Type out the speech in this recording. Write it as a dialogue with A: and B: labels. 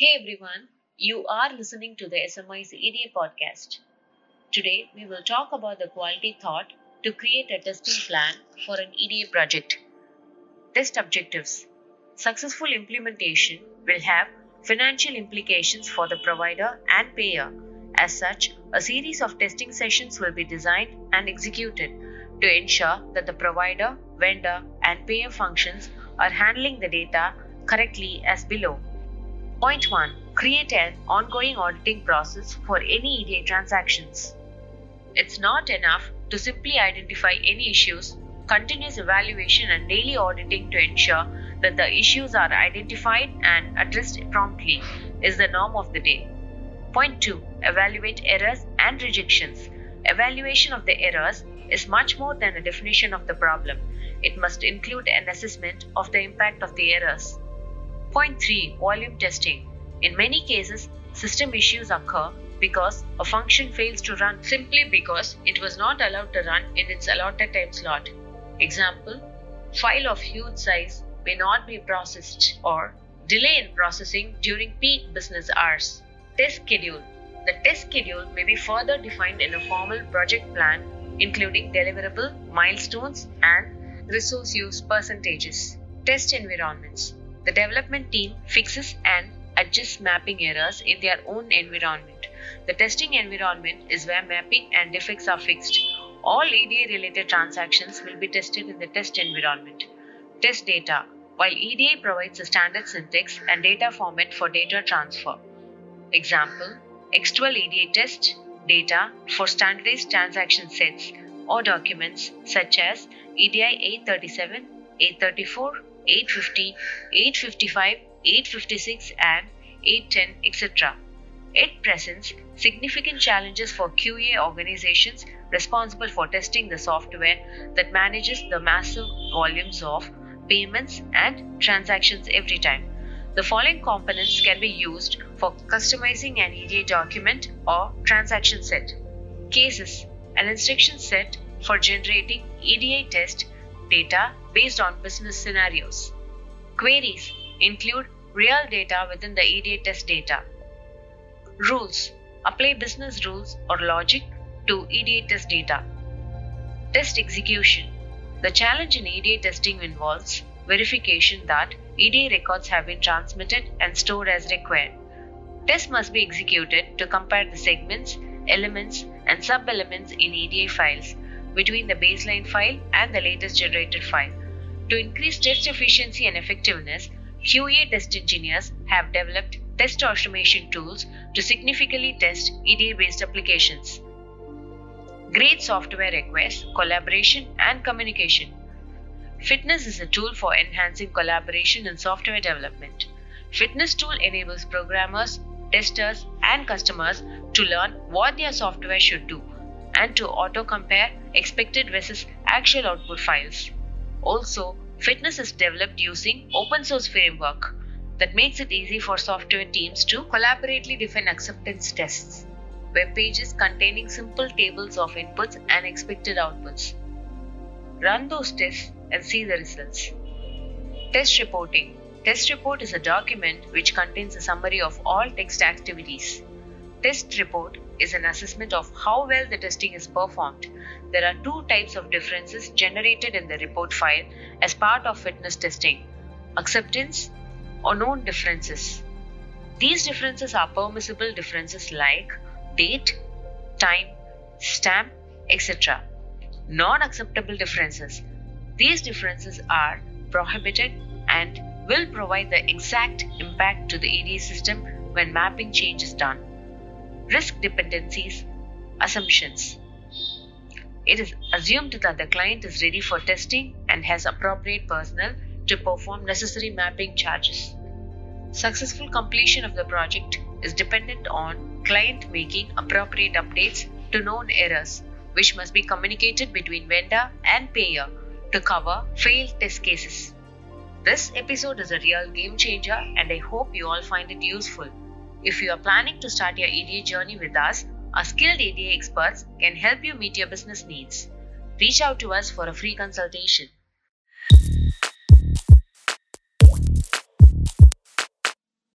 A: Hey everyone, you are listening to the SMI's EDI podcast. Today we will talk about the quality thought to create a testing plan for an EDI project. Test objectives Successful implementation will have financial implications for the provider and payer. As such, a series of testing sessions will be designed and executed to ensure that the provider, vendor, and payer functions are handling the data correctly as below. Point 1 Create an ongoing auditing process for any EDI transactions. It's not enough to simply identify any issues, continuous evaluation and daily auditing to ensure that the issues are identified and addressed promptly is the norm of the day. Point 2 Evaluate errors and rejections. Evaluation of the errors is much more than a definition of the problem. It must include an assessment of the impact of the errors. Point 3 Volume testing. In many cases, system issues occur because a function fails to run simply because it was not allowed to run in its allotted time slot. Example File of huge size may not be processed or delay in processing during peak business hours. Test schedule. The test schedule may be further defined in a formal project plan, including deliverable, milestones, and resource use percentages. Test environments. The development team fixes and adjusts mapping errors in their own environment. The testing environment is where mapping and defects are fixed. All EDI related transactions will be tested in the test environment. Test data. While EDI provides a standard syntax and data format for data transfer. Example X12 EDI test data for standardized transaction sets or documents such as EDI 837, 834, 850, 855, 856, and 810, etc. It presents significant challenges for QA organizations responsible for testing the software that manages the massive volumes of payments and transactions every time. The following components can be used for customizing an EDI document or transaction set. Cases an instruction set for generating EDI test data based on business scenarios. Queries include real data within the EDI test data. Rules apply business rules or logic to EDI test data. Test execution the challenge in EDI testing involves verification that EDI records have been transmitted and stored as required. Tests must be executed to compare the segments, elements, and sub elements in EDI files between the baseline file and the latest generated file. To increase test efficiency and effectiveness, QA test engineers have developed test automation tools to significantly test EDI based applications. Great software requires collaboration and communication. FitNesse is a tool for enhancing collaboration in software development. FitNesse tool enables programmers, testers, and customers to learn what their software should do and to auto compare expected versus actual output files. Also, FitNesse is developed using open source framework that makes it easy for software teams to collaboratively define acceptance tests. Web pages containing simple tables of inputs and expected outputs. Run those tests and see the results. Test reporting. Test report is a document which contains a summary of all text activities. Test report is an assessment of how well the testing is performed. There are two types of differences generated in the report file as part of FitNesse testing acceptance or known differences. These differences are permissible differences like date, time, stamp, etc. Non acceptable differences. These differences are prohibited and will provide the exact impact to the EDI system when mapping change is done risk dependencies, assumptions. It is assumed that the client is ready for testing and has appropriate personnel to perform necessary mapping charges. Successful completion of the project is dependent on client making appropriate updates to known errors, which must be communicated between vendor and payer to cover failed test cases. This episode is a real game changer, and I hope you all find it useful. If you are planning to start your ADA journey with us, our skilled ADA experts can help you meet your business needs. Reach out to us for a free consultation.